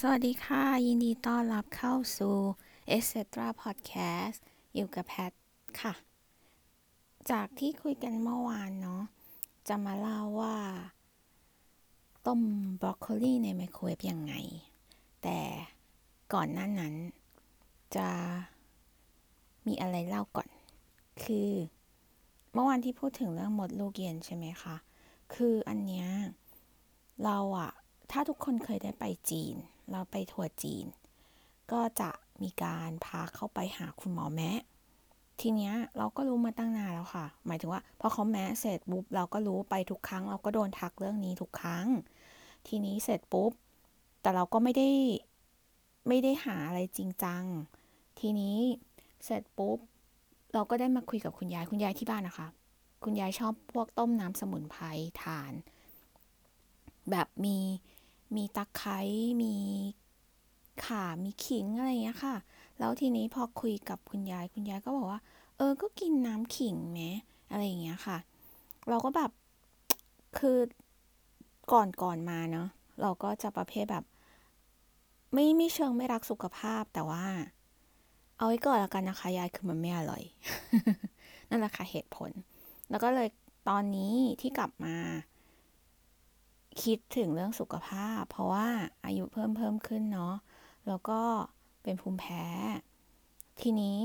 สวัสดีค่ะ ยินดีต้อนรับเข้าสู่ etc podcast อยู่กับแพทค่ะ จากที่คุยกันเมื่อวานเนาะจะมาเล่าว่า ต้มบรอกโคลีในไมโครเวฟยังไง แต่ก่อนหน้านั้น จะมีอะไรเล่าก่อน คือ เมื่อวานที่พูดถึงเรื่องหมดลูกเย็นใช่ไหมคะ คืออันเนี้ยเราอะถ้าทุกคนเคยได้ไปจีน เราไปทัวร์จีน ก็จะมีการพาเข้าไปหาคุณหมอแมะทีเนี้ยเราก็รู้มาตั้งนานแล้วค่ะ หมายถึงว่าพอเขาแมะเสร็จปุ๊บเราก็รู้ไปทุกครั้ง เราก็โดนทักเรื่องนี้ทุกครั้ง ทีนี้เสร็จปุ๊บ แต่เราก็ไม่ได้ไม่ได้หาอะไรจริงจัง ทีนี้เสร็จปุ๊บ เราก็ได้มาคุยกับคุณยายคุณยายที่บ้านนะคะ คุณยายชอบพวกต้มน้ำสมุนไพรทาน แบบมี มีตะไคร้มีข่ามีขิงอะไรอย่างเงี้ยค่ะ แล้วทีนี้พอคุยกับคุณยายคุณยายก็บอกว่า เออ ก็กินน้ำขิงไหมอะไรอย่างเงี้ยค่ะ เราก็แบบคือก่อนก่อนมาเนาะเราก็จะประเภทแบบ ไม่ไม่เชิงไม่รักสุขภาพแต่ว่า เอาไว้ก่อนแล้วกันนะคะยายคือมันไม่อร่อย นั่นแหละค่ะเหตุผล แล้วก็เลยตอนนี้ที่กลับมา คิดถึงเรื่องสุขภาพ เพราะว่าอายุเพิ่มเพิ่มขึ้นเนาะแล้วก็เป็นภูมิแพ้ ทีนี้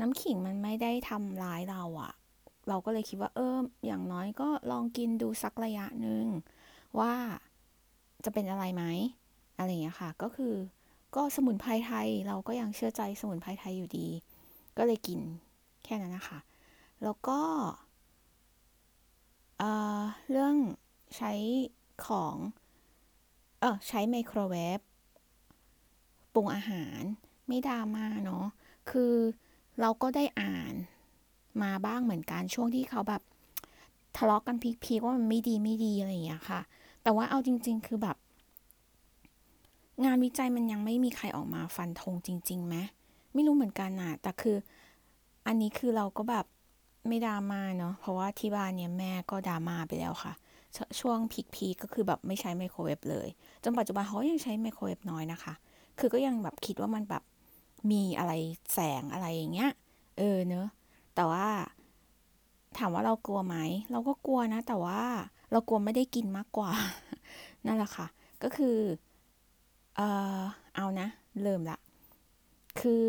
น้ำขิงมันไม่ได้ทำร้ายเราอะเราก็เลยคิดว่าเอออย่างน้อยก็ลองกินดูสักระยะหนึ่งว่าจะเป็นอะไรไหมอะไรอย่างเงี้ยค่ะ ก็คือก็สมุนไพรไทยเราก็ยังเชื่อใจสมุนไพรไทยอยู่ดี ก็เลยกินแค่นั้นนะคะ แล้วก็เรื่อง ใช้ของ เออใช้ไมโครเวฟปรุงอาหาร ไม่ดราม่าเนาะ คือเราก็ได้อ่านมาบ้างเหมือนกันช่วงที่เขาแบบทะเลาะกันพีกๆว่ามันไม่ดีไม่ดีอะไรอย่างเงี้ยค่ะ แต่ว่าเอาจริง ๆ คือแบบ งานวิจัยมันยังไม่มีใครออกมาฟันธงจริงๆไหมไม่รู้เหมือนกันนะแต่คืออันนี้คือเราก็แบบไม่ดราม่าเนาะเพราะว่าที่บ้านเนี่ยแม่ก็ดราม่าไปแล้วค่ะ ช่วงพีคๆก็คือแบบไม่ใช้ไมโครเวฟเลย จนปัจจุบันเขายังใช้ไมโครเวฟน้อยนะคะ คือก็ยังแบบคิดว่ามันแบบมีอะไรแสงอะไรอย่างเงี้ย เออเนอะแต่ว่า ถามว่าเรากลัวไหม เราก็กลัวนะ แต่ว่าเรากลัวไม่ได้กินมากกว่า นั่นแหละค่ะ ก็คือ เออเอานะ เริ่มละ คือ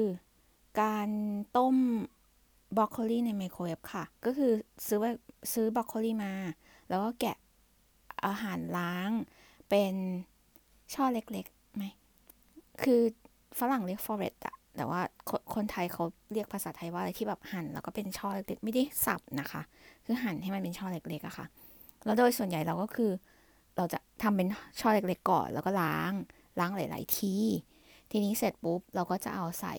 การต้มบรอกโคลีในไมโครเวฟค่ะ ก็คือซื้อซื้อบรอกโคลีมา แล้วก็แกะ อาหารล้าง เป็นช่อเล็กๆไหม คือฝรั่งเรียก floret อะแต่ว่าคนไทยเขาเรียกภาษาไทยว่าอะไรที่แบบหั่นแล้วก็เป็นช่อเล็กๆ ไม่ได้สับนะคะ คือหั่นให้มันเป็นช่อเล็กๆอะค่ะ แล้วโดยส่วนใหญ่เราก็คือ เราจะทำเป็นช่อเล็กๆก่อน แล้วก็ล้าง ล้างหลาย ๆ ที ทีนี้เสร็จปุ๊บเราก็จะเอาใส่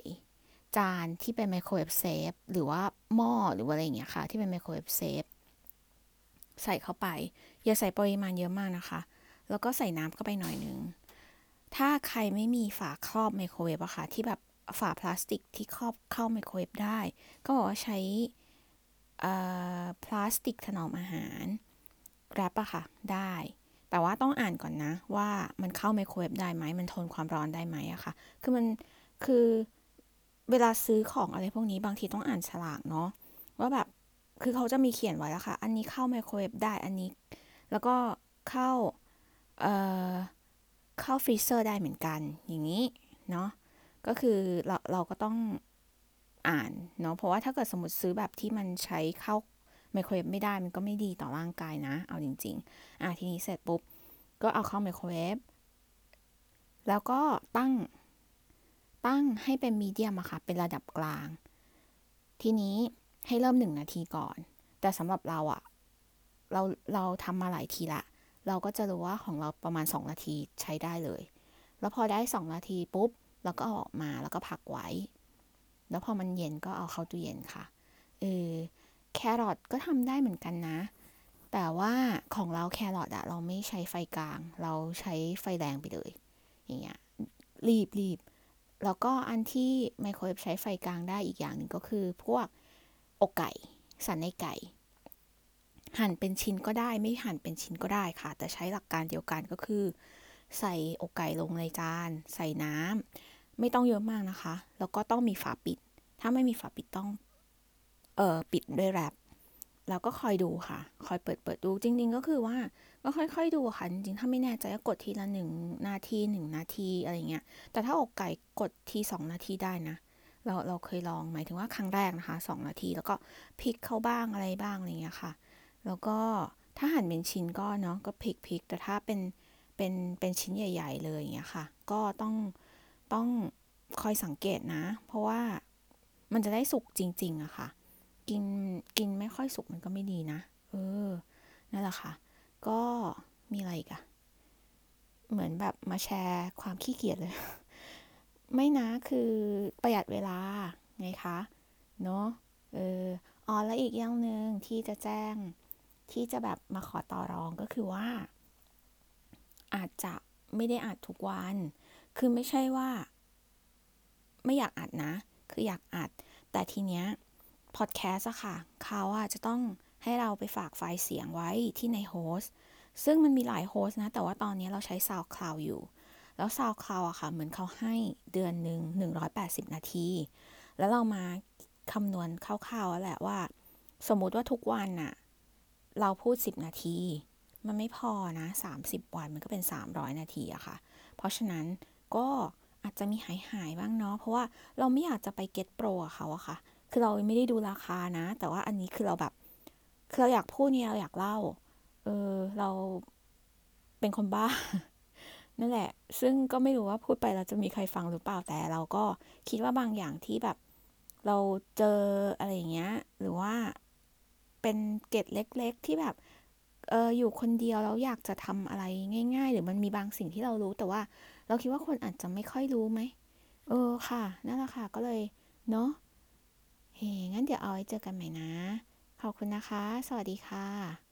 จานที่เป็น microwave safe หรือว่าหม้อหรือว่าอะไรอย่างเงี้ยค่ะ ที่เป็น microwave safe ใส่เข้าไป อย่าใส่ปริมาณเยอะมากนะคะ แล้วก็ใส่น้ำเข้าไปหน่อยนึง ถ้าใครไม่มีฝาครอบไมโครเวฟอะค่ะที่แบบฝาพลาสติกที่ครอบเข้าไมโครเวฟได้ ก็บอกว่าใช้พลาสติกถนอมอาหารแรปอะค่ะ ได้ แต่ว่าต้องอ่านก่อนนะ ว่ามันเข้าไมโครเวฟได้ไหม มันทนความร้อนได้ไหมอะค่ะ คือมันคือเวลาซื้อของอะไรพวกนี้บางทีต้องอ่านฉลากเนาะว่าแบบ คือเขาจะมีเขียนไว้แล้วค่ะ อันนี้เข้าไมโครเวฟได้ อันนี้ แล้วก็เข้า เอ่อ เข้า freezer ได้เหมือนกัน อย่างนี้ เนาะ ก็คือเราเราก็ต้องอ่านเนาะ เพราะว่าถ้าเกิดสมมติซื้อแบบที่มันใช้เข้าไมโครเวฟไม่ได้ มันก็ไม่ดีต่อร่างกายนะ เอาจริง ๆ อะทีนี้เสร็จปุ๊บ ก็เอาเข้าไมโครเวฟ แล้วก็ตั้ง ตั้งให้เป็น medium อะค่ะ เป็นระดับกลาง ทีนี้ ให้เริ่มหนึ่งนาทีก่อน แต่สำหรับเราอะเราเราทำมาหลายทีละ เราก็จะรู้ว่าของเราประมาณ 2 นาทีใช้ได้เลย แล้วพอได้ 2 นาทีปุ๊บ เราก็เอาออกมาแล้วก็พักไว้ แล้วพอมันเย็นก็เอาเข้าตู้เย็นค่ะ เออ แครอทก็ทำได้เหมือนกันนะ แต่ว่าของเราแครอทอะเราไม่ใช้ไฟกลาง เราใช้ไฟแรงไปเลย อย่างเงี้ย รีบรีบแล้วก็อันที่ไมโครเวฟใช้ไฟกลางได้อีกอย่างหนึ่งก็คือพวก อกไก่ สันในไก่ หั่นเป็นชิ้นก็ได้ไม่หั่นเป็นชิ้นก็ได้ค่ะ แต่ใช้หลักการเดียวกันก็คือ ใส่อกไก่ลงในจาน ใส่น้ำไม่ต้องเยอะมากนะคะ แล้วก็ต้องมีฝาปิด ถ้าไม่มีฝาปิดต้องเอ่อปิดด้วยแรปแล้วก็คอยดูค่ะ คอยเปิดเปิดดู จริง ๆ ก็คือว่า ก็ค่อยๆดูค่ะ จริงๆ ถ้าไม่แน่ใจก็กดทีละหนึ่งนาทีหนึ่งนาทีอะไรเงี้ย แต่ถ้าอกไก่กดทีสองนาทีได้นะ เราเราเคยลองหมายถึงว่าครั้งแรกนะคะสองนาทีแล้วก็พลิกเข้าบ้างอะไรบ้างอะไรเงี้ยค่ะ แล้วก็ถ้าหั่นเป็นชิ้นก็เนาะก็พลิกพลิกแต่ถ้าเป็นเป็นเป็นชิ้นใหญ่ ๆ เลยอย่างเงี้ยค่ะ ก็ต้องต้องคอยสังเกตนะ เพราะว่ามันจะได้สุกจริง ๆอะค่ะ กินกินไม่ค่อยสุกมันก็ไม่ดีนะ เออ นั่นแหละค่ะ ก็มีอะไรอีกอะเหมือนแบบมาแชร์ความขี้เกียจเลย ไม่นะคือประหยัดเวลาไงคะเนาะเอออ๋อแล้วอีกอย่างหนึ่งที่จะแจ้งที่จะแบบมาขอต่อรองก็คือว่า อาจจะไม่ได้อัดทุกวัน คือไม่ใช่ว่า ไม่อยากอัดนะ คืออยากอัด แต่ทีเนี้ยพอดแคสต์อะค่ะ เขาอะจะต้องให้เราไปฝากไฟล์เสียงไว้ที่ในโฮสต์ซึ่งมันมีหลายโฮสต์นะ แต่ว่าตอนนี้เราใช้ SoundCloud อยู่ แล้ว SoundCloud อะค่ะ เหมือนเขาให้เดือนหนึ่ง180 นาที แล้วเรามาคำนวณคร่าวๆแล้วแหละว่า สมมุติว่าทุกวันน่ะเราพูด 10 นาที มันไม่พอนะ 30 วันมันก็เป็น 300 นาทีอะค่ะ เพราะฉะนั้นก็อาจจะมีหายหายบ้างเนาะ เพราะว่าเราไม่อยากจะไปเก็ตโปรเขาอะค่ะ คือเราไม่ได้ดูราคานะ แต่ว่าอันนี้คือเราแบบ คือเราอยากพูดเนี่ยเราอยากเล่า เออ เราเป็นคนบ้า นั่นแหละ ซึ่งก็ไม่รู้ว่าพูดไปเราจะมีใครฟังหรือเปล่าแต่เราก็คิดว่าบางอย่างที่แบบ เราเจออะไรอย่างเงี้ย หรือว่าเป็นเกร็ดเล็ก ๆ ที่แบบเอออยู่คนเดียวแล้วอยากจะทำอะไรง่าย ๆ หรือมันมีบางสิ่งที่เรารู้ แต่ว่าเราคิดว่าคนอาจจะไม่ค่อยรู้ไหมเออค่ะนั่นแหละค่ะก็เลยเนาะเฮ้งั้นเดี๋ยวเอาไว้เจอกันใหม่นะ ขอบคุณนะคะ สวัสดีค่ะ